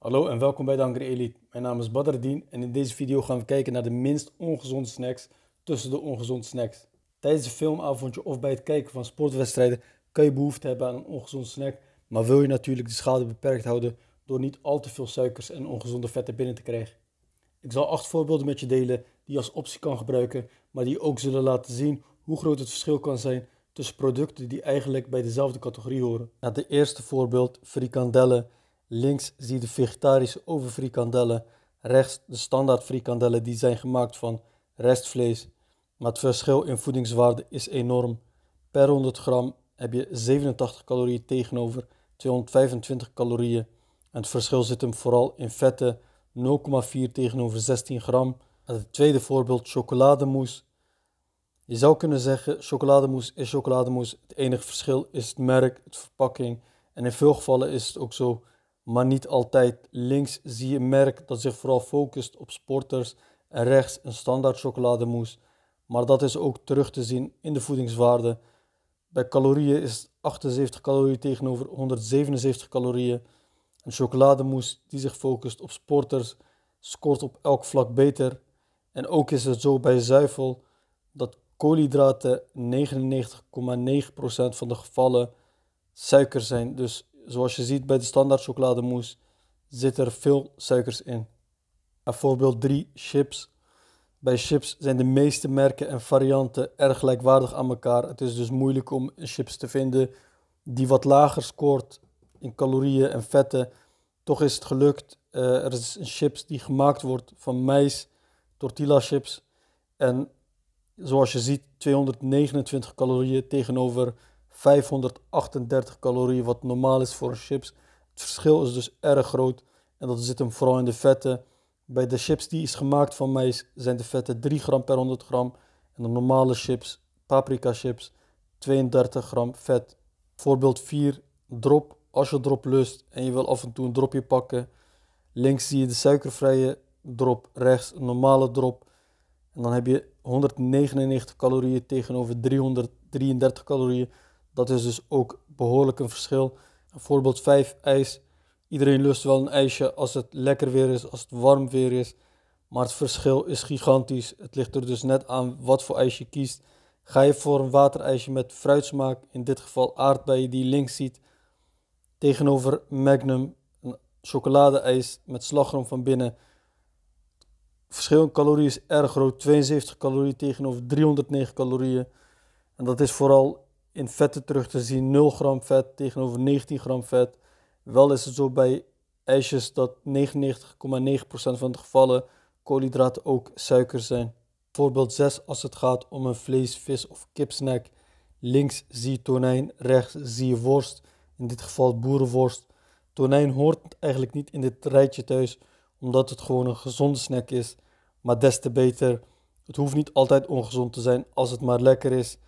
Hallo en welkom bij de Elite. Mijn naam is Badardien en in deze video gaan we kijken naar de minst ongezonde snacks tussen de ongezonde snacks. Tijdens een filmavondje of bij het kijken van sportwedstrijden kan je behoefte hebben aan een ongezonde snack, maar wil je natuurlijk de schade beperkt houden door niet al te veel suikers en ongezonde vetten binnen te krijgen. Ik zal acht voorbeelden met je delen die je als optie kan gebruiken, maar die ook zullen laten zien hoe groot het verschil kan zijn tussen producten die eigenlijk bij dezelfde categorie horen. Nou, de eerste voorbeeld, frikandellen. Links zie je de vegetarische overfrikandellen, rechts de standaard frikandellen die zijn gemaakt van restvlees. Maar het verschil in voedingswaarde is enorm. Per 100 gram heb je 87 calorieën tegenover 225 calorieën. En het verschil zit hem vooral in vetten, 0,4 tegenover 16 gram. Het tweede voorbeeld, chocolademousse. Je zou kunnen zeggen, chocolademousse is chocolademousse. Het enige verschil is het merk, het verpakking. En in veel gevallen is het ook zo, maar niet altijd. Links zie je merk dat zich vooral focust op sporters. En rechts een standaard chocolademousse. Maar dat is ook terug te zien in de voedingswaarde. Bij calorieën is 78 calorieën tegenover 177 calorieën. Een chocolademousse die zich focust op sporters scoort op elk vlak beter. En ook is het zo bij zuivel dat koolhydraten 99,9% van de gevallen suiker zijn. Dus zoals je ziet bij de standaard chocolademousse zit er veel suikers in. En voorbeeld 3, chips. Bij chips zijn de meeste merken en varianten erg gelijkwaardig aan elkaar. Het is dus moeilijk om chips te vinden die wat lager scoort in calorieën en vetten. Toch is het gelukt. Uh, er is een chips die gemaakt wordt van mais, tortilla chips. En zoals je ziet, 229 calorieën tegenover 538 calorieën, wat normaal is voor chips. Het verschil is dus erg groot en dat zit hem vooral in de vetten. Bij de chips die is gemaakt van mais zijn de vetten 3 gram per 100 gram. En de normale chips, paprika chips, 32 gram vet. Voorbeeld 4, drop. Als je drop lust en je wil af en toe een dropje pakken. Links zie je de suikervrije drop, rechts een normale drop. En dan heb je 199 calorieën tegenover 333 calorieën. Dat is dus ook behoorlijk een verschil. Voorbeeld 5, ijs. Iedereen lust wel een ijsje als het lekker weer is, als het warm weer is. Maar het verschil is gigantisch. Het ligt er dus net aan wat voor ijs je kiest. Ga je voor een waterijsje met fruitsmaak, in dit geval aardbeien die je links ziet, tegenover Magnum, een chocoladeijs met slagroom van binnen. Verschil in calorieën is erg groot. 72 calorieën tegenover 309 calorieën. En dat is vooral in vetten terug te zien. 0 gram vet tegenover 19 gram vet. Wel is het zo bij ijsjes dat 99,9% van de gevallen koolhydraten ook suiker zijn. Voorbeeld 6 als het gaat om een vlees, vis of kipsnack. Links zie je tonijn, rechts zie je worst. In dit geval boerenworst. Tonijn hoort eigenlijk niet in dit rijtje thuis, omdat het gewoon een gezonde snack is. Maar des te beter. Het hoeft niet altijd ongezond te zijn als het maar lekker is.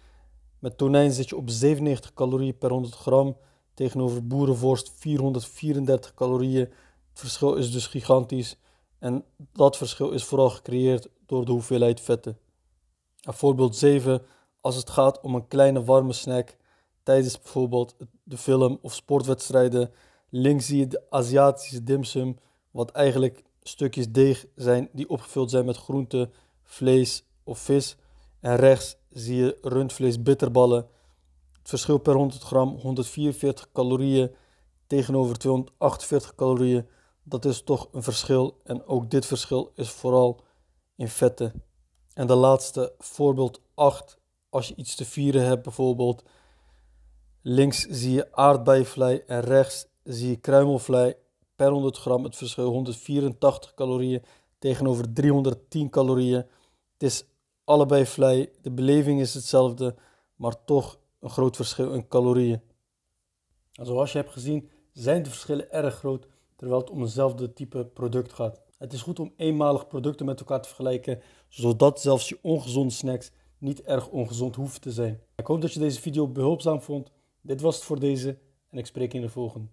Met tonijn zit je op 97 calorieën per 100 gram tegenover boerenvorst 434 calorieën. Het verschil is dus gigantisch en dat verschil is vooral gecreëerd door de hoeveelheid vetten. En voorbeeld 7, als het gaat om een kleine warme snack tijdens bijvoorbeeld de film of sportwedstrijden. Links zie je de Aziatische dimsum, wat eigenlijk stukjes deeg zijn die opgevuld zijn met groente, vlees of vis. En rechts zie je rundvlees bitterballen. Het verschil per 100 gram 144 calorieën tegenover 248 calorieën. Dat is toch een verschil. En ook dit verschil is vooral in vetten. En de laatste, voorbeeld 8. Als je iets te vieren hebt, bijvoorbeeld. Links zie je aardbeienvlei en rechts zie je kruimelvlei. Per 100 gram het verschil 184 calorieën tegenover 310 calorieën. Het is allebei vlei, de beleving is hetzelfde, maar toch een groot verschil in calorieën. En zoals je hebt gezien zijn de verschillen erg groot terwijl het om eenzelfde type product gaat. Het is goed om eenmalig producten met elkaar te vergelijken, zodat zelfs je ongezonde snacks niet erg ongezond hoeven te zijn. Ik hoop dat je deze video behulpzaam vond. Dit was het voor deze en ik spreek je in de volgende.